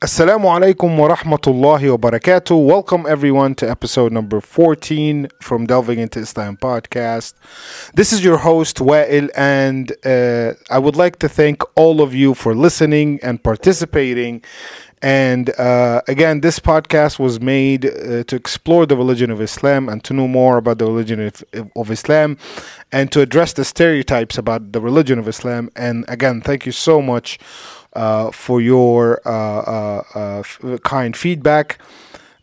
Assalamu alaikum wa rahmatullahi wa barakatuh. Welcome everyone to episode number 14 from Delving into Islam podcast. This is your host Wa'il and uh, I would like to thank all of you for listening and participating. And uh, again, this podcast was made uh, to explore the religion of Islam and to know more about the religion of, of Islam and to address the stereotypes about the religion of Islam. And again, thank you so much for your uh, uh, uh, f- kind feedback.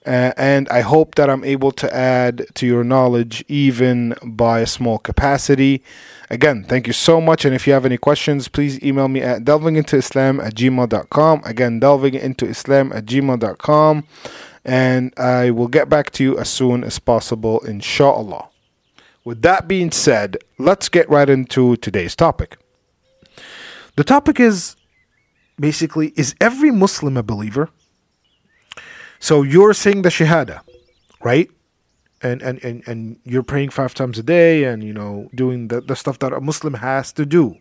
Uh, and I hope that I'm able to add to your knowledge even by a small capacity. Again, thank you so much. And if you have any questions, please email me at delvingintoislam at gmail.com. Again, delvingintoislam at gmail.com. And I will get back to you as soon as possible, inshallah. With that being said, let's get right into today's topic. The topic is basically is every Muslim a believer? So you're saying the Shahada, right? And, and, and, and you're praying five times a day and you know doing the, the stuff that a Muslim has to do.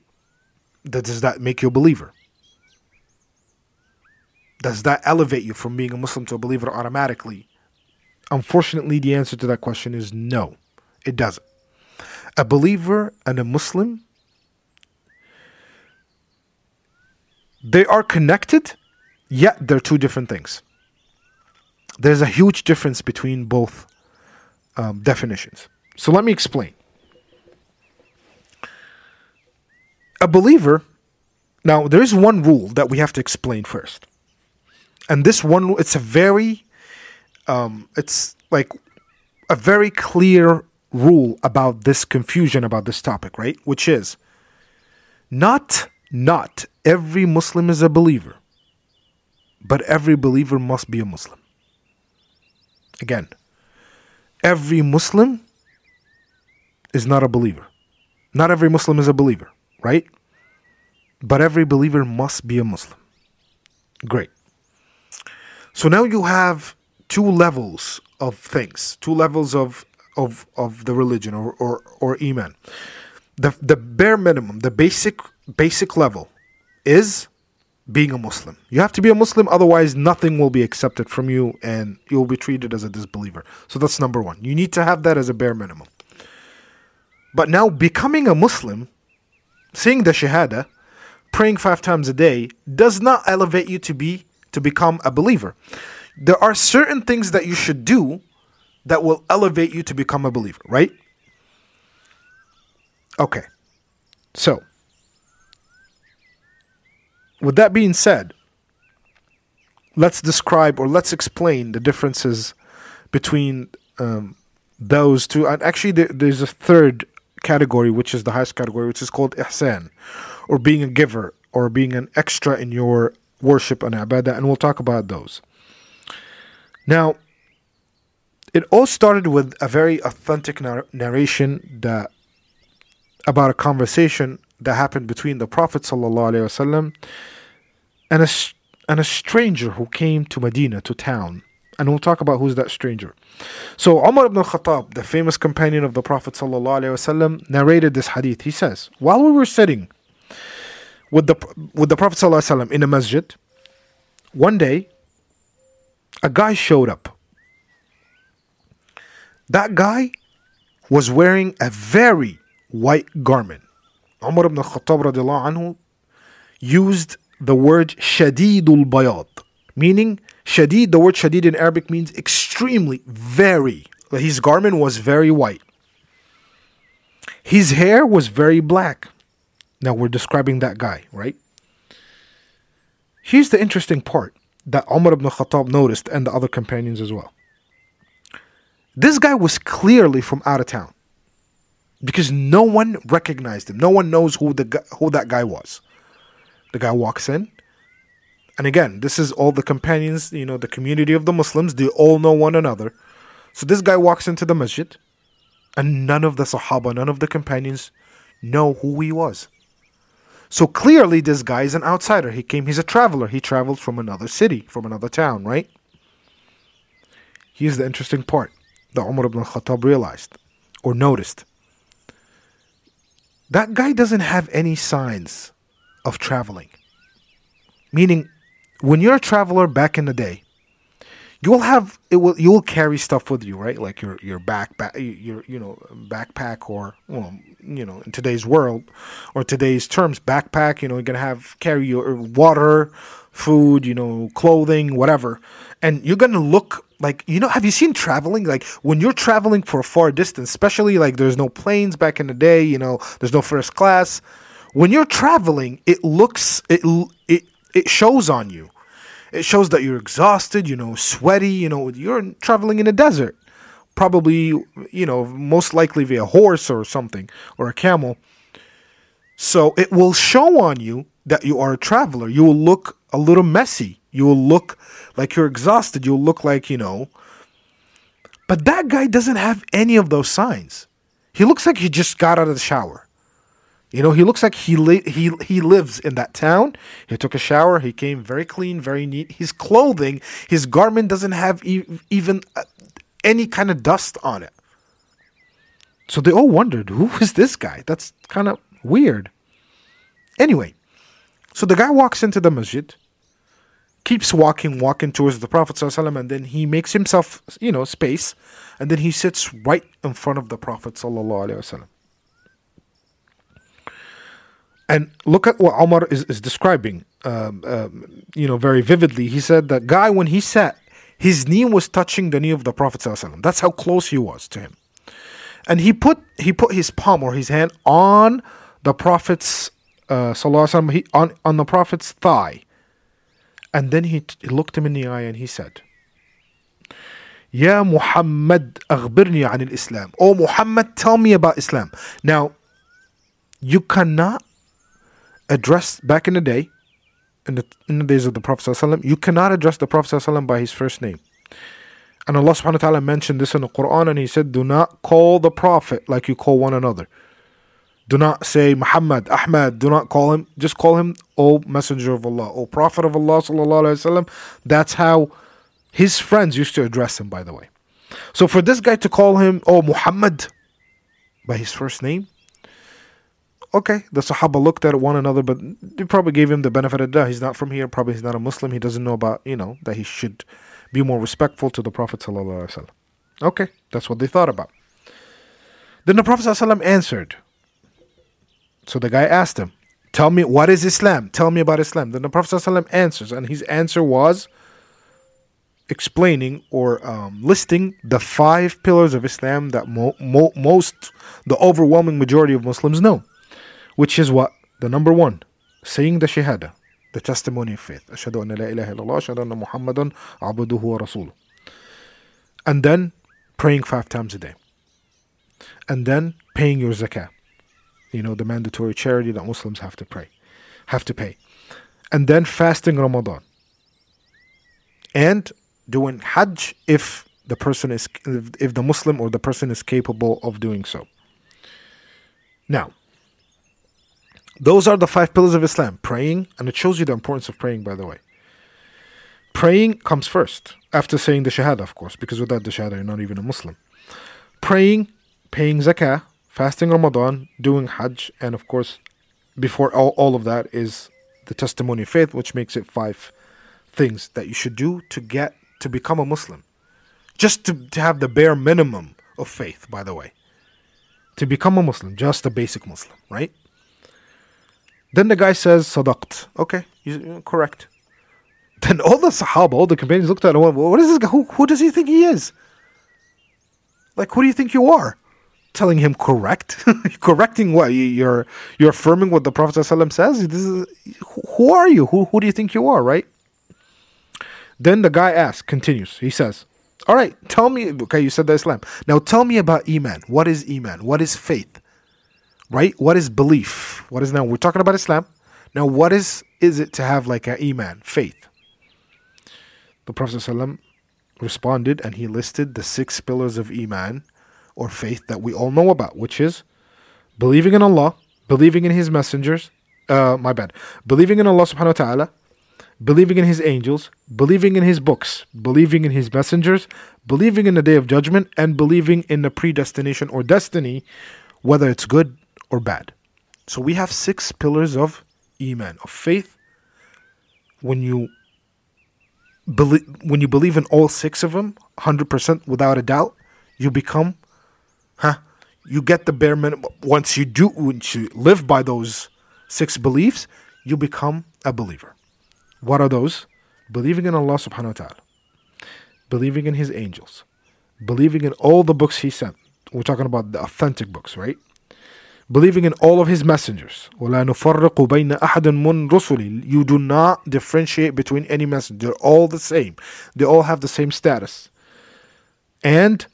Does that make you a believer? Does that elevate you from being a Muslim to a believer automatically? Unfortunately, the answer to that question is no, it doesn't. A believer and a Muslim they are connected, yet they're two different things. There's a huge difference between both um, definitions. So let me explain. A believer, now there is one rule that we have to explain first. And this one, it's a very, um, it's like a very clear rule about this confusion about this topic, right? Which is not not every Muslim is a believer, but every believer must be a Muslim. Again, every Muslim is not a believer. Not every Muslim is a believer, right? But every believer must be a Muslim. Great. So now you have two levels of things, two levels of of, of the religion or, or, or Iman. The, the bare minimum, the basic basic level is being a Muslim. You have to be a Muslim, otherwise, nothing will be accepted from you and you'll be treated as a disbeliever. So that's number one. You need to have that as a bare minimum. But now, becoming a Muslim, saying the Shahada, praying five times a day, does not elevate you to be to become a believer. There are certain things that you should do that will elevate you to become a believer, right? Okay. So, with that being said, let's describe or let's explain the differences between um, those two. And actually, there, there's a third category, which is the highest category, which is called ihsan, or being a giver, or being an extra in your worship and ibadah. And we'll talk about those. Now, it all started with a very authentic nar- narration that about a conversation that happened between the Prophet ﷺ and a, and a stranger who came to Medina, to town. And we'll talk about who's that stranger. So Umar ibn al-Khattab, the famous companion of the Prophet ﷺ, narrated this hadith. He says, while we were sitting with the, with the Prophet ﷺ in a masjid, one day, a guy showed up. That guy was wearing a very white garment. Umar ibn al-Khattab anhu used the word shadidul bayad, meaning shadid, the word shadid in Arabic means extremely, very. His garment was very white. His hair was very black. Now we're describing that guy, right? Here's the interesting part that Umar ibn Khattab noticed and the other companions as well. This guy was clearly from out of town because no one recognized him. No one knows who the who that guy was. The guy walks in, and again, this is all the companions, you know, the community of the Muslims. They all know one another. So this guy walks into the masjid, and none of the Sahaba, none of the companions, know who he was. So clearly, this guy is an outsider. He came. He's a traveler. He traveled from another city, from another town, right? Here's the interesting part that Umar ibn Khattab realized or noticed. That guy doesn't have any signs of traveling. Meaning, when you're a traveler back in the day, you will have it will you will carry stuff with you, right? Like your your backpack, your you know backpack, or well, you know in today's world or today's terms, backpack. You know, you're gonna have carry your water, food, you know, clothing, whatever, and you're gonna look like you know. Have you seen traveling? Like when you're traveling for a far distance, especially like there's no planes back in the day. You know, there's no first class. When you're traveling, it looks it it it shows on you it shows that you're exhausted, you know, sweaty, you know, you're traveling in a desert. Probably, you know, most likely via horse or something or a camel. So it will show on you that you are a traveler. You will look a little messy. You will look like you're exhausted. You'll look like, you know. But that guy doesn't have any of those signs. He looks like he just got out of the shower. You know, he looks like he li- he he lives in that town. He took a shower. He came very clean, very neat. His clothing, his garment doesn't have e- even uh, any kind of dust on it. So they all wondered, who is this guy? That's kind of weird. Anyway, so the guy walks into the masjid, keeps walking, walking towards the Prophet ﷺ, and then he makes himself, you know, space, and then he sits right in front of the Prophet ﷺ. And look at what Omar is, is describing, um, um, you know, very vividly. He said that guy, when he sat, his knee was touching the knee of the Prophet That's how close he was to him. And he put he put his palm or his hand on the Prophet's uh, he, on on the Prophet's thigh, and then he, t- he looked him in the eye and he said, "Ya Muhammad, aghbirni عن الإسلام." Oh Muhammad, tell me about Islam." Now, you cannot addressed back in the day, in the in the days of the Prophet ﷺ, you cannot address the Prophet ﷺ by his first name. And Allah subhanahu wa ta'ala mentioned this in the Quran and He said, Do not call the Prophet like you call one another. Do not say Muhammad, Ahmad, do not call him, just call him, O Messenger of Allah, O Prophet of Allah. That's how his friends used to address him, by the way. So for this guy to call him, O Muhammad, by his first name, okay, the Sahaba looked at one another, but they probably gave him the benefit of the doubt. He's not from here. Probably he's not a Muslim. He doesn't know about, you know, that he should be more respectful to the Prophet. Okay, that's what they thought about. Then the Prophet answered. So the guy asked him, Tell me, what is Islam? Tell me about Islam. Then the Prophet answers, and his answer was explaining or um, listing the five pillars of Islam that mo- mo- most, the overwhelming majority of Muslims know which is what? The number one, saying the Shahada, the testimony of faith. Ashhadu an la ilaha illallah, ashhadu anna Muhammadan abduhu wa rasuluh. And then praying five times a day. And then paying your zakah. You know, the mandatory charity that Muslims have to pray, have to pay. And then fasting Ramadan. And doing Hajj if the person is if the Muslim or the person is capable of doing so. Now, those are the five pillars of Islam praying, and it shows you the importance of praying, by the way. Praying comes first, after saying the Shahada, of course, because without the Shahada, you're not even a Muslim. Praying, paying zakah, fasting Ramadan, doing Hajj, and of course, before all, all of that is the testimony of faith, which makes it five things that you should do to get to become a Muslim. Just to, to have the bare minimum of faith, by the way. To become a Muslim, just a basic Muslim, right? Then the guy says, Sadaqt. Okay, you're uh, correct. Then all the Sahaba, all the companions looked at him, and went, what is this guy? Who, who does he think he is? Like, who do you think you are? Telling him correct? Correcting what? You're, you're affirming what the Prophet ﷺ says? This is, who are you? Who, who do you think you are, right? Then the guy asks, continues, he says, All right, tell me, okay, you said the Islam. Now tell me about Iman. What is Iman? What is faith? Right? What is belief? What is now? We're talking about Islam. Now, what is is it to have like an iman, faith? The Prophet ﷺ responded and he listed the six pillars of iman or faith that we all know about, which is believing in Allah, believing in His messengers. Uh, my bad. Believing in Allah Subhanahu wa Taala, believing in His angels, believing in His books, believing in His messengers, believing in the Day of Judgment, and believing in the predestination or destiny, whether it's good or bad. So we have six pillars of Iman, of faith. When you believe, when you believe in all six of them, 100% without a doubt, you become, huh? You get the bare minimum. Once you do, once you live by those six beliefs, you become a believer. What are those? Believing in Allah subhanahu wa ta'ala, believing in His angels, believing in all the books He sent. We're talking about the authentic books, right? Believing in all of His messengers. وَلَا نُفَرِّقُ بَيْنَ أَحَدٍ مُّن رُسُلِ You do not differentiate between any messenger. They're all the same. They all have the same status. And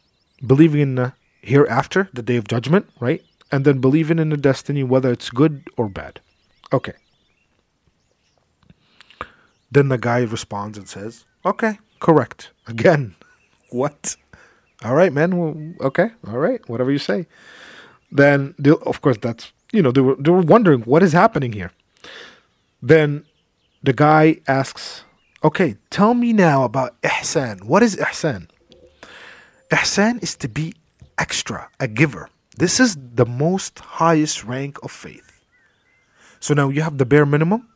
believing in the hereafter, the day of judgment, right? And then believing in the destiny, whether it's good or bad. Okay. Then the guy responds and says, Okay, correct. Again, what? All right, man. Well, okay, all right, whatever you say. Then, of course, that's, you know, they were, they were wondering what is happening here. Then the guy asks, Okay, tell me now about ihsan. What is ihsan? Ihsan is to be extra, a giver. This is the most highest rank of faith. So now you have the bare minimum,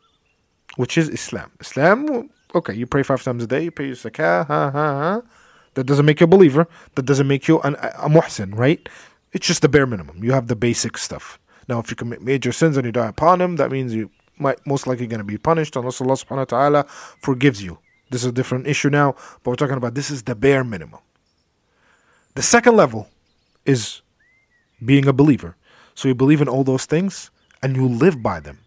which is Islam. Islam, okay, you pray five times a day, you pay your zakah, ha, ha, ha. That doesn't make you a believer. That doesn't make you an, a muhsin, right? It's just the bare minimum. You have the basic stuff. Now, if you commit major sins and you die upon them, that means you might most likely going to be punished unless Allah subhanahu wa ta'ala forgives you. This is a different issue now, but we're talking about this is the bare minimum. The second level is being a believer. So you believe in all those things and you live by them.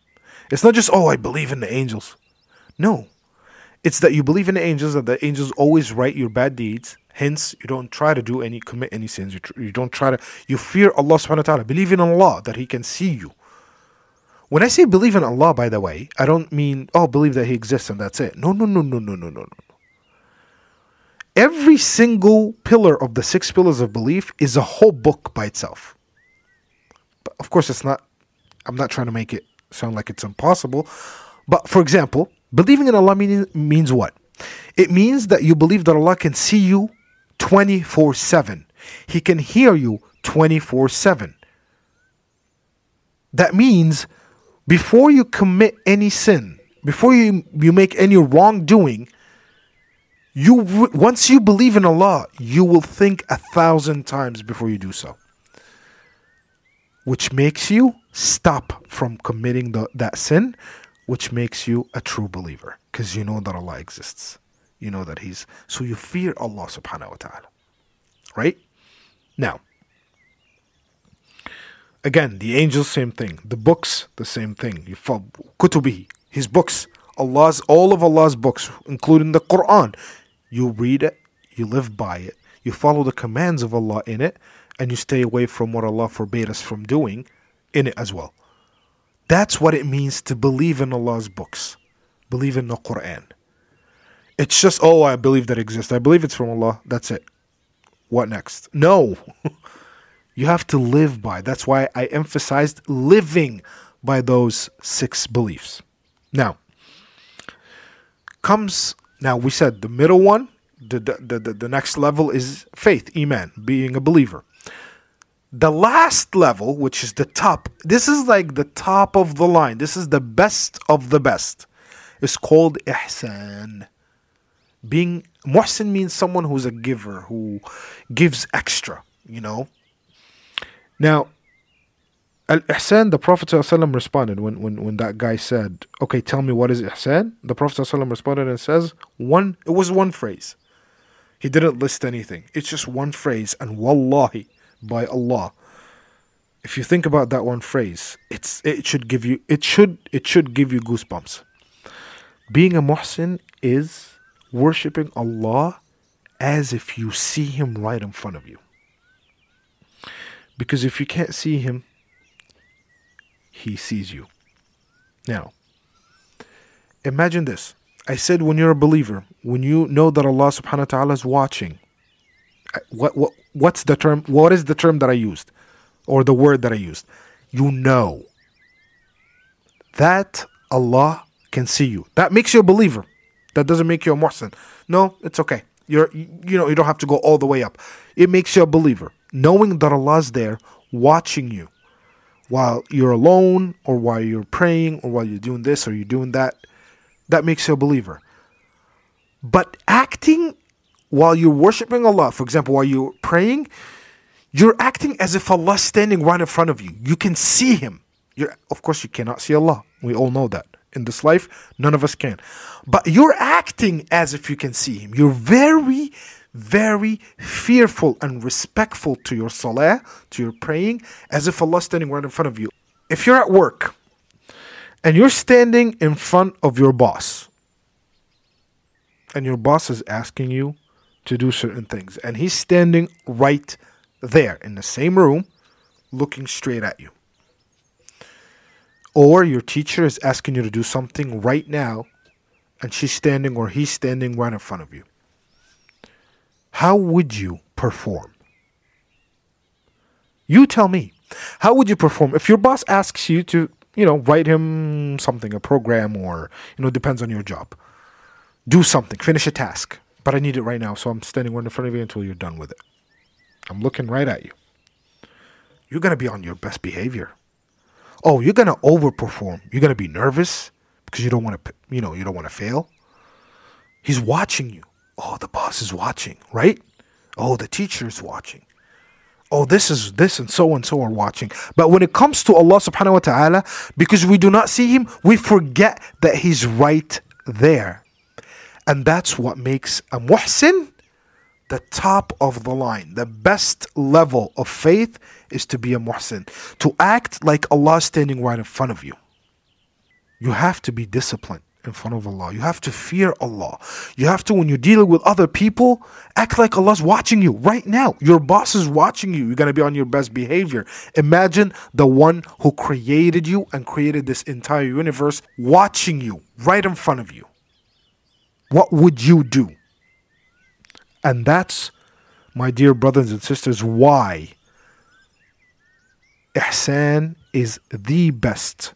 It's not just, oh, I believe in the angels. No. It's that you believe in the angels, that the angels always write your bad deeds. Hence, you don't try to do any, commit any sins. You, tr- you don't try to, you fear Allah subhanahu wa ta'ala. Believe in Allah, that He can see you. When I say believe in Allah, by the way, I don't mean, oh, believe that He exists and that's it. No, no, no, no, no, no, no, no. Every single pillar of the six pillars of belief is a whole book by itself. But of course, it's not, I'm not trying to make it sound like it's impossible. But for example, believing in Allah mean, means what? It means that you believe that Allah can see you 24 7. He can hear you 24 7. That means before you commit any sin, before you, you make any wrongdoing, you once you believe in Allah, you will think a thousand times before you do so. Which makes you stop from committing the, that sin, which makes you a true believer. Because you know that Allah exists. You know that He's so you fear Allah subhanahu wa ta'ala. Right? Now, again, the angels, same thing. The books, the same thing. You kutubi, his books, Allah's all of Allah's books, including the Quran. You read it, you live by it, you follow the commands of Allah in it, and you stay away from what Allah forbade us from doing in it as well. That's what it means to believe in Allah's books, believe in the Quran. It's just, oh, I believe that exists. I believe it's from Allah. That's it. What next? No. you have to live by. That's why I emphasized living by those six beliefs. Now, comes now we said the middle one, the the, the, the next level is faith, iman, being a believer. The last level, which is the top, this is like the top of the line. This is the best of the best. It's called ihsan. Being muhsin means someone who's a giver, who gives extra, you know. Now, Al Ihsan, the Prophet ﷺ responded when, when, when that guy said, Okay, tell me what is Ihsan? The Prophet ﷺ responded and says, one it was one phrase. He didn't list anything. It's just one phrase, and wallahi, by Allah. If you think about that one phrase, it's it should give you it should it should give you goosebumps. Being a muhsin is worshipping Allah as if you see him right in front of you. Because if you can't see him, he sees you. Now, imagine this. I said when you're a believer, when you know that Allah subhanahu wa ta'ala is watching, what, what what's the term what is the term that I used? Or the word that I used? You know that Allah can see you. That makes you a believer. That doesn't make you a muhsin. No, it's okay. You're you know, you don't have to go all the way up. It makes you a believer. Knowing that Allah's there watching you while you're alone or while you're praying or while you're doing this or you're doing that, that makes you a believer. But acting while you're worshiping Allah, for example, while you're praying, you're acting as if Allah's standing right in front of you. You can see Him. You're, of course, you cannot see Allah. We all know that. In this life, none of us can. But you're acting as if you can see Him. You're very, very fearful and respectful to your salah, to your praying, as if Allah's standing right in front of you. If you're at work and you're standing in front of your boss, and your boss is asking you to do certain things, and he's standing right there in the same room, looking straight at you. Or your teacher is asking you to do something right now, and she's standing or he's standing right in front of you. How would you perform? You tell me. How would you perform if your boss asks you to, you know, write him something, a program, or, you know, depends on your job? Do something, finish a task, but I need it right now, so I'm standing right in front of you until you're done with it. I'm looking right at you. You're going to be on your best behavior. Oh, you're to overperform. You're to be nervous because you don't want to, you know, you don't want to fail. He's watching you. Oh, the boss is watching, right? Oh, the teacher is watching. Oh, this is this and so and so are watching. But when it comes to Allah subhanahu wa ta'ala, because we do not see him, we forget that he's right there. And that's what makes a muhsin the top of the line. The best level of faith is to be a muhsin, to act like Allah standing right in front of you. You have to be disciplined in front of Allah. You have to fear Allah. You have to, when you're dealing with other people, act like Allah's watching you right now. Your boss is watching you. You're going to be on your best behavior. Imagine the one who created you and created this entire universe watching you right in front of you. What would you do? And that's, my dear brothers and sisters, why ihsan is the best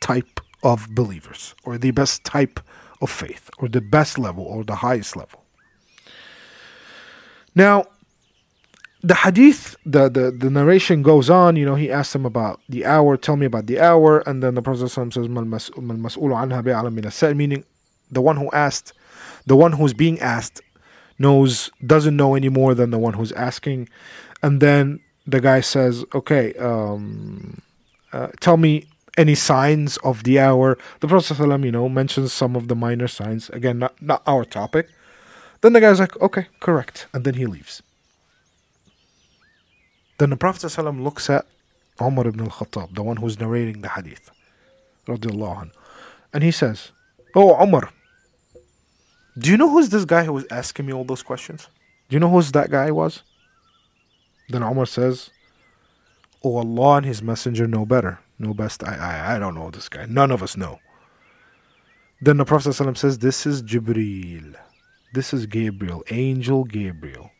type of believers, or the best type of faith, or the best level, or the highest level. Now, the hadith, the, the, the narration goes on, you know, he asks him about the hour, tell me about the hour, and then the Prophet says, meaning the one who asked, the one who's being asked knows, doesn't know any more than the one who's asking. And then the guy says, okay, um, uh, tell me any signs of the hour. The Prophet ﷺ, you know, mentions some of the minor signs. Again, not, not our topic. Then the guy's like, okay, correct. And then he leaves. Then the Prophet ﷺ looks at Umar ibn al-Khattab, the one who's narrating the hadith. Anhu, and he says, Oh, Umar, do you know who's this guy who was asking me all those questions? Do you know who's that guy was? Then Umar says, Oh, Allah and His Messenger know better. Know best. I, I, I don't know this guy. None of us know. Then the Prophet ﷺ says, This is Jibreel. This is Gabriel, Angel Gabriel.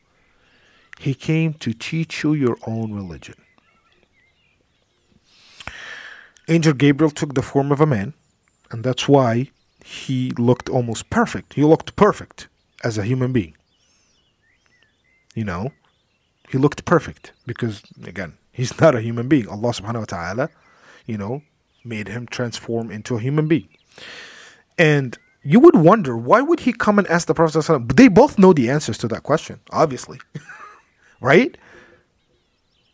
He came to teach you your own religion. Angel Gabriel took the form of a man, and that's why he looked almost perfect. He looked perfect as a human being. You know, he looked perfect because, again, he's not a human being. Allah subhanahu wa ta'ala, you know, made him transform into a human being. And you would wonder, why would he come and ask the Prophet? They both know the answers to that question, obviously. right?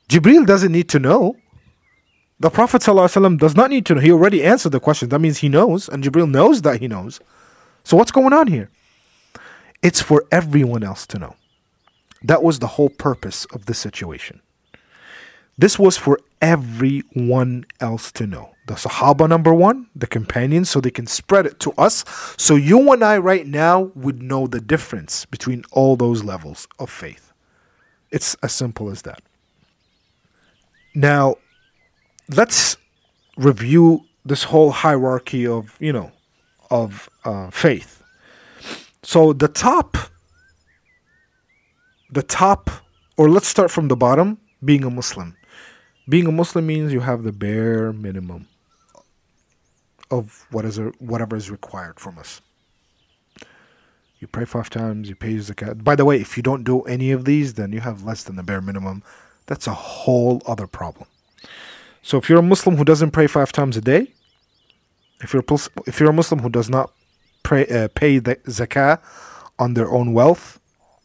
Jibril doesn't need to know. The Prophet ﷺ does not need to know. He already answered the question. That means he knows, and Jibril knows that he knows. So what's going on here? It's for everyone else to know. That was the whole purpose of the situation. This was for everyone else to know. The Sahaba, number one, the companions, so they can spread it to us. So you and I, right now, would know the difference between all those levels of faith. It's as simple as that. Now, let's review this whole hierarchy of you know of uh, faith. So the top the top or let's start from the bottom being a muslim. Being a muslim means you have the bare minimum of what is whatever is required from us. You pray five times you pay zakat. By the way if you don't do any of these then you have less than the bare minimum. That's a whole other problem so if you're a Muslim who doesn't pray five times a day, if you're a, if you're a Muslim who does not pray uh, pay the zakah on their own wealth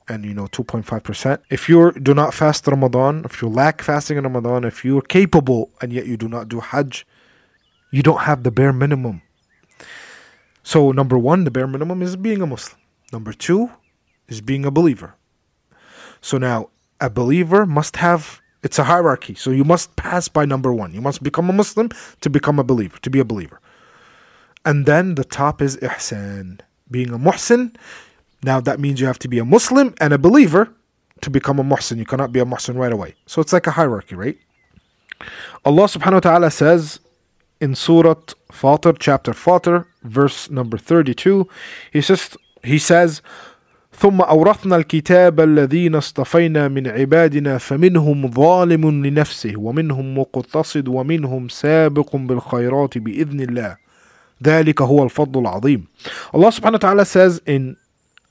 and you know 2.5% if you do not fast ramadan if you lack fasting in ramadan if you're capable and yet you do not do hajj you don't have the bare minimum. So number one the bare minimum is being a muslim. Number two is being a believer. So now a believer must have it's a hierarchy so you must pass by number one you must become a muslim to become a believer to be a believer and then the top is ihsan being a muhsin now that means you have to be a Muslim and a believer to become a muhsin. You cannot be a muhsin right away. So it's like a hierarchy, right? Allah subhanahu wa ta'ala says in Surah Fatir, chapter Fatir, verse number 32, he says, he says ثم أورثنا الكتاب الذين اصطفينا من عبادنا فمنهم ظالم لنفسه ومنهم مقتصد ومنهم سابق بالخيرات بإذن الله ذلك هو الفضل العظيم subhanahu wa ta'ala says in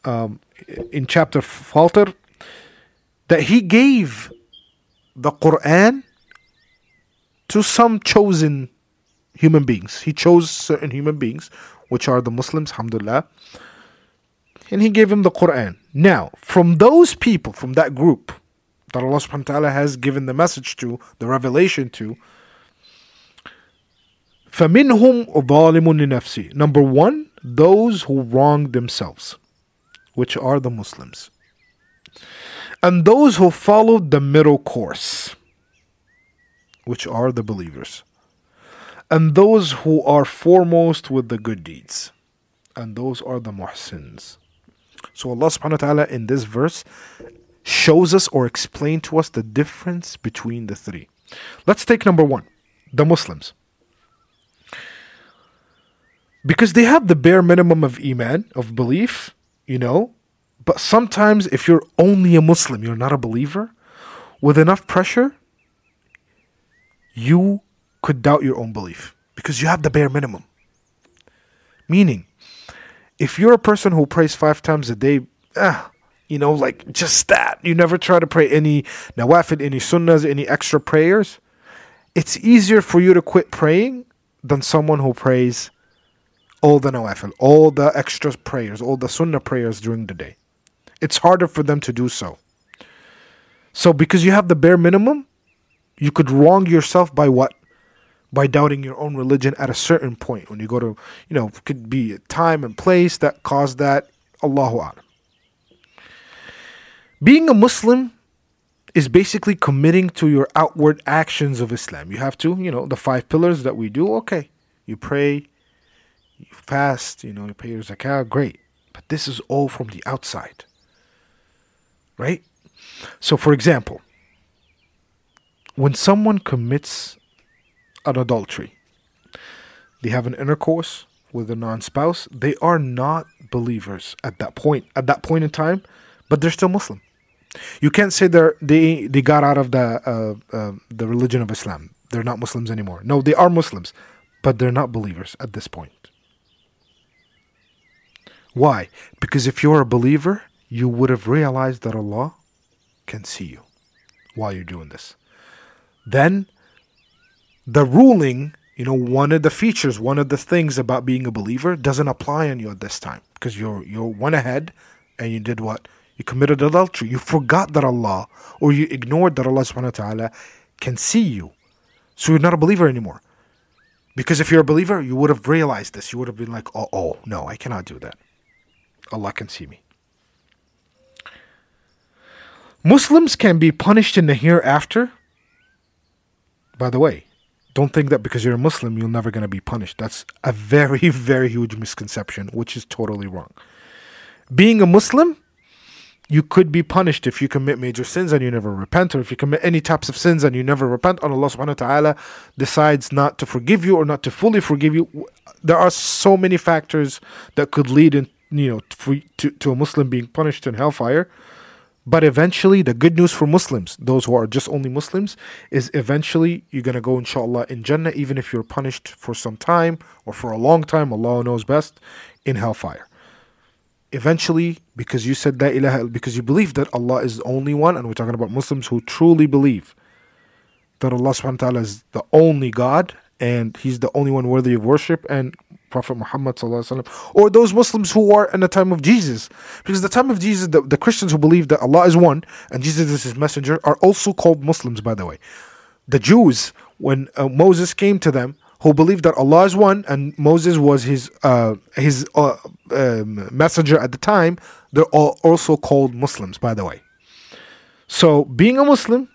um, in chapter Fatir that he gave the Quran to some chosen human beings. He chose certain human beings, which are the Muslims, alhamdulillah, and he gave him the Quran. Now, from those people, from that group that Allah subhanahu wa ta'ala has given the message to, the revelation to, فَمِنْهُمْ ظَالِمٌ لِنَفْسِهِ Number one, those who wrong themselves which are the Muslims, and those who followed the middle course, which are the believers, and those who are foremost with the good deeds, and those are the muhsins. So Allah subhanahu wa ta'ala in this verse shows us or explain to us the difference between the three. Let's take number one, the Muslims. Because they have the bare minimum of iman, of belief, you know? But sometimes, if you're only a Muslim, you're not a believer, with enough pressure, you could doubt your own belief because you have the bare minimum. Meaning, if you're a person who prays five times a day, ah, you know, like just that, you never try to pray any nawafil, any sunnahs, any extra prayers, it's easier for you to quit praying than someone who prays all the nawafil, all the extra prayers, all the sunnah prayers during the day. It's harder for them to do so. So, because you have the bare minimum, you could wrong yourself by what? By doubting your own religion at a certain point. When you go to, you know, could be a time and place that caused that. Allahu Alam. Being a Muslim is basically committing to your outward actions of Islam. You have to, you know, the five pillars that we do, okay. You pray, you fast, you know, you pay your zakah, great. But this is all from the outside. Right? So, for example, when someone commits an adultery, they have an intercourse with a non spouse, they are not believers at that point, at that point in time, but they're still Muslim. You can't say they they they got out of the uh, uh, the religion of Islam. They're not Muslims anymore. No, they are Muslims, but they're not believers at this point. Why? Because if you're a believer, you would have realized that Allah can see you while you're doing this. Then the ruling, you know, one of the features, one of the things about being a believer doesn't apply on you at this time because you're you went ahead and you did what? You committed adultery. You forgot that Allah or you ignored that Allah subhanahu wa ta'ala can see you. So you're not a believer anymore. Because if you're a believer, you would have realized this. You would have been like, oh, oh, no, I cannot do that. Allah can see me. Muslims can be punished in the hereafter. By the way, don't think that because you're a Muslim, you're never going to be punished. That's a very, very huge misconception, which is totally wrong. Being a Muslim, you could be punished if you commit major sins and you never repent, or if you commit any types of sins and you never repent, and Allah subhanahu wa ta'ala decides not to forgive you or not to fully forgive you. There are so many factors that could lead in, you know, for, to, to a Muslim being punished in hellfire. But eventually, the good news for Muslims, those who are just only Muslims, is eventually you're going to go, inshallah, in Jannah, even if you're punished for some time or for a long time, Allah knows best, in hellfire. Eventually, because you said that because you believe that Allah is the only one, and we're talking about Muslims who truly believe that Allah subhanahu wa ta'ala is the only God and he's the only one worthy of worship and Prophet Muhammad or those Muslims who are in the time of Jesus. Because the time of Jesus, the, the Christians who believe that Allah is one and Jesus is his messenger are also called Muslims, by the way. The Jews, when uh, Moses came to them, who believed that Allah is one and Moses was his uh, his uh, um, messenger at the time, they're all also called Muslims, by the way. So being a Muslim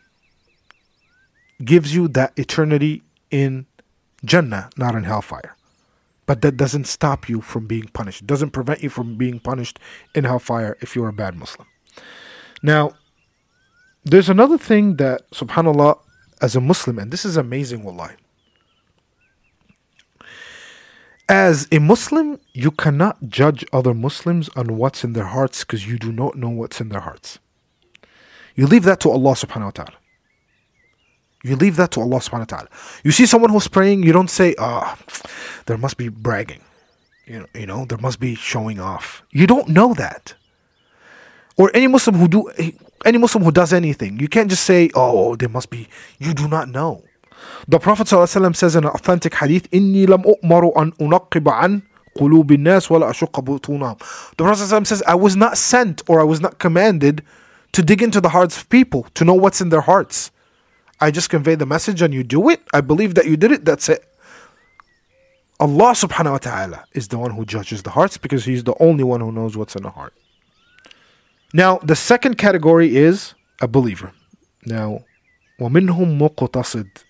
gives you that eternity in Jannah, not in hellfire. But that doesn't stop you from being punished. It doesn't prevent you from being punished in hellfire if you're a bad Muslim. Now, there's another thing that, subhanAllah, as a Muslim, and this is amazing, wallahi. As a Muslim, you cannot judge other Muslims on what's in their hearts because you do not know what's in their hearts. You leave that to Allah subhanahu wa ta'ala. You leave that to Allah subhanahu wa ta'ala. You see someone who's praying, you don't say, ah, oh, there must be bragging. You know, you know, there must be showing off. You don't know that. Or any Muslim who do any Muslim who does anything, you can't just say, oh, there must be. You do not know. The Prophet ﷺ says in an authentic hadith, إِنِّي لَمْ أُؤْمَرُ أَنْ أُنَقِّبَ عَنْ قُلُوبِ النَّاسِ وَلَا أَشُقَّ بُطُونَهُم The Prophet ﷺ says, I was not sent or I was not commanded to dig into the hearts of people, to know what's in their hearts. I just convey the message and you do it. I believe that you did it. That's it. Allah subhanahu wa ta'ala is the one who judges the hearts because He's the only one who knows what's in the heart. Now, the second category is a believer. Now, وَمِنْهُمْ مُقْتَصِدٌ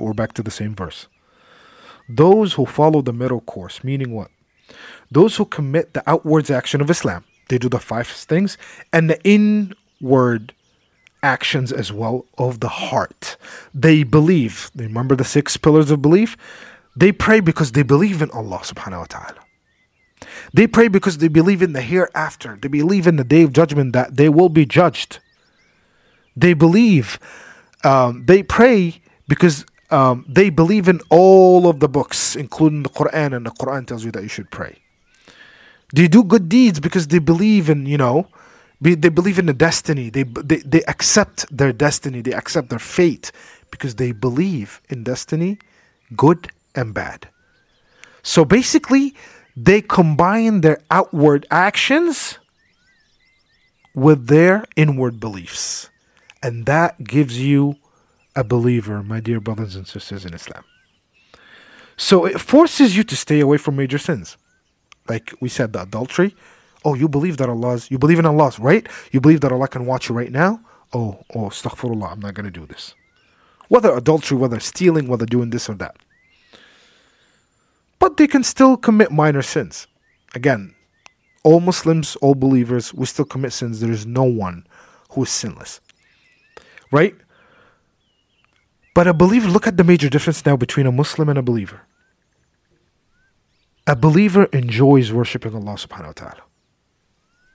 We're back to the same verse. Those who follow the middle course, meaning what? Those who commit the outwards action of Islam. They do the five things and the inward actions as well of the heart. They believe. Remember the six pillars of belief? They pray because they believe in Allah subhanahu wa ta'ala. They pray because they believe in the hereafter. They believe in the day of judgment that they will be judged. They believe, um, they pray because um, they believe in all of the books, including the Quran, and the Quran tells you that you should pray. They do good deeds because they believe in, you know, they believe in the destiny. They, they, they accept their destiny. They accept their fate because they believe in destiny, good and bad. So basically, they combine their outward actions with their inward beliefs. And that gives you a believer, my dear brothers and sisters in Islam. So it forces you to stay away from major sins. Like we said, the adultery, Oh, you believe that Allah's, you believe in Allah, right? You believe that Allah can watch you right now? Oh, oh, astaghfirullah, I'm not going to do this. Whether adultery, whether stealing, whether doing this or that. But they can still commit minor sins. Again, all Muslims, all believers, we still commit sins. There is no one who is sinless. Right? But a believer, look at the major difference now between a Muslim and a believer. A believer enjoys worshipping Allah subhanahu wa ta'ala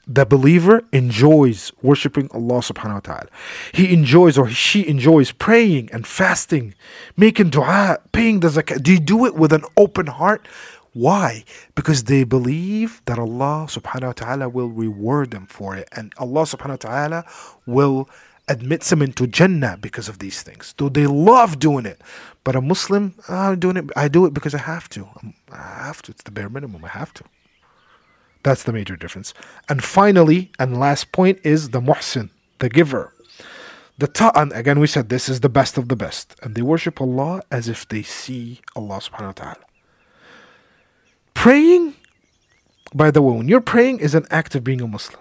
the believer enjoys worshiping Allah subhanahu wa ta'ala. He enjoys or she enjoys praying and fasting, making dua, paying the zakat. Do you do it with an open heart? Why? Because they believe that Allah subhanahu wa ta'ala will reward them for it and Allah subhanahu wa ta'ala will admit them into Jannah because of these things. Do they love doing it? But a Muslim, ah, I'm doing it. I do it because I have to. I have to. It's the bare minimum. I have to. That's the major difference. And finally, and last point is the muhsin, the giver. The ta'an, again we said this is the best of the best. And they worship Allah as if they see Allah subhanahu wa ta'ala. Praying, by the way, when you're praying is an act of being a Muslim.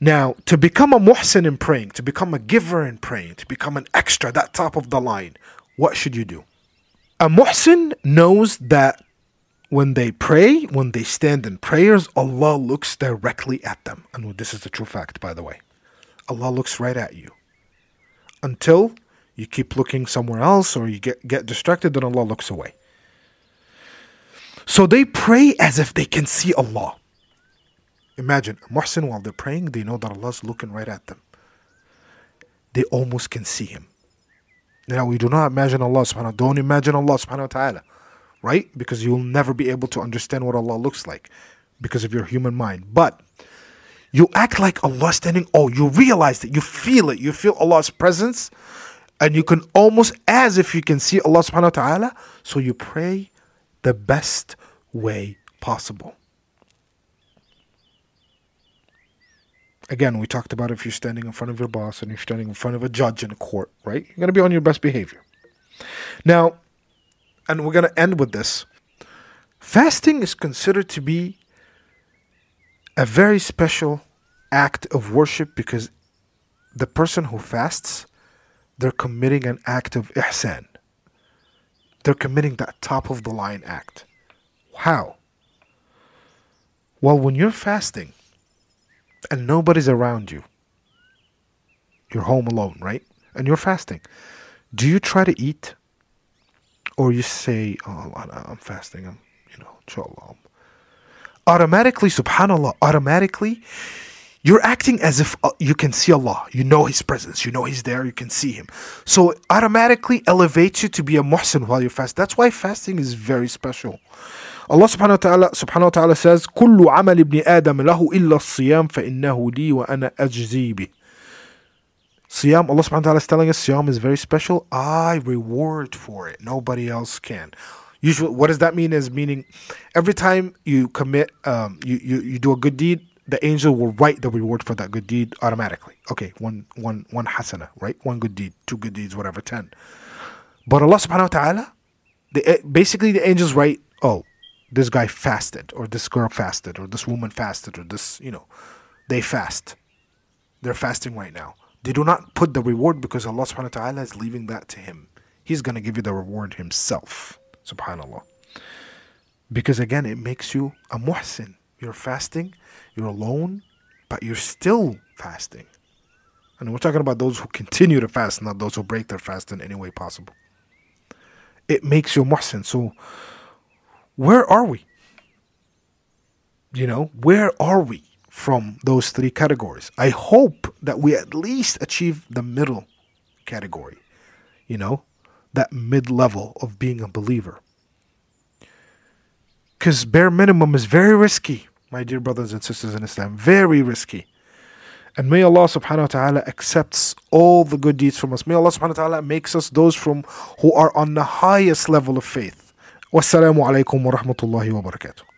Now, to become a muhsin in praying, to become a giver in praying, to become an extra, that top of the line, what should you do? A muhsin knows that when they pray, when they stand in prayers, Allah looks directly at them. And this is the true fact, by the way. Allah looks right at you. Until you keep looking somewhere else or you get, get distracted, then Allah looks away. So they pray as if they can see Allah. Imagine, Muhsin, while they're praying, they know that Allah's looking right at them. They almost can see Him. Now, we do not imagine Allah subhanahu Don't imagine Allah subhanahu wa ta'ala right? Because you'll never be able to understand what Allah looks like because of your human mind. But you act like Allah standing, oh, you realize that you feel it, you feel Allah's presence. and you can almost as if you can see Allah subhanahu wa ta'ala. So you pray the best way possible. Again, we talked about if you're standing in front of your boss and you're standing in front of a judge in a court, right? You're going to be on your best behavior. Now, and we're going to end with this. Fasting is considered to be a very special act of worship because the person who fasts, they're committing an act of ihsan. They're committing that top of the line act. How? Well, when you're fasting and nobody's around you, you're home alone, right? And you're fasting. Do you try to eat? Or you say, oh, I'm fasting, I'm, you know, inshallah. Automatically, subhanAllah, automatically, you're acting as if uh, you can see Allah. You know His presence. You know He's there. You can see Him. So it automatically elevates you to be a muhsin while you fast. That's why fasting is very special. Allah subhanahu wa ta'ala, subhanahu wa ta'ala says, كل عمل ابن آدم له إلا الصيام فإنه لي وأنا أجزي به. Siyam, Allah subhanahu wa ta'ala is telling us Siyam is very special. I reward for it. Nobody else can. Usually, what does that mean? Is meaning every time you commit, um, you, you, you do a good deed, the angel will write the reward for that good deed automatically. Okay, one one one hasana, right? One good deed, two good deeds, whatever, ten. But Allah subhanahu wa ta'ala, the, eh, basically the angels write, oh, this guy fasted, or this girl fasted, or this woman fasted, or this, you know, they fast. They're fasting right now. They do not put the reward because Allah subhanahu wa ta'ala is leaving that to him. He's going to give you the reward himself. Subhanallah. Because again, it makes you a muhsin. You're fasting, you're alone, but you're still fasting. And we're talking about those who continue to fast, not those who break their fast in any way possible. It makes you muhsin. So, where are we? You know, where are we from those three categories? I hope that we at least achieve the middle category, you know, that mid level of being a believer. Because bare minimum is very risky, my dear brothers and sisters in Islam. Very risky. And may Allah subhanahu wa ta'ala accepts all the good deeds from us. May Allah subhanahu wa ta'ala makes us those from who are on the highest level of faith. Wassalamu alaikum wa rahmatullahi wa barakatuh.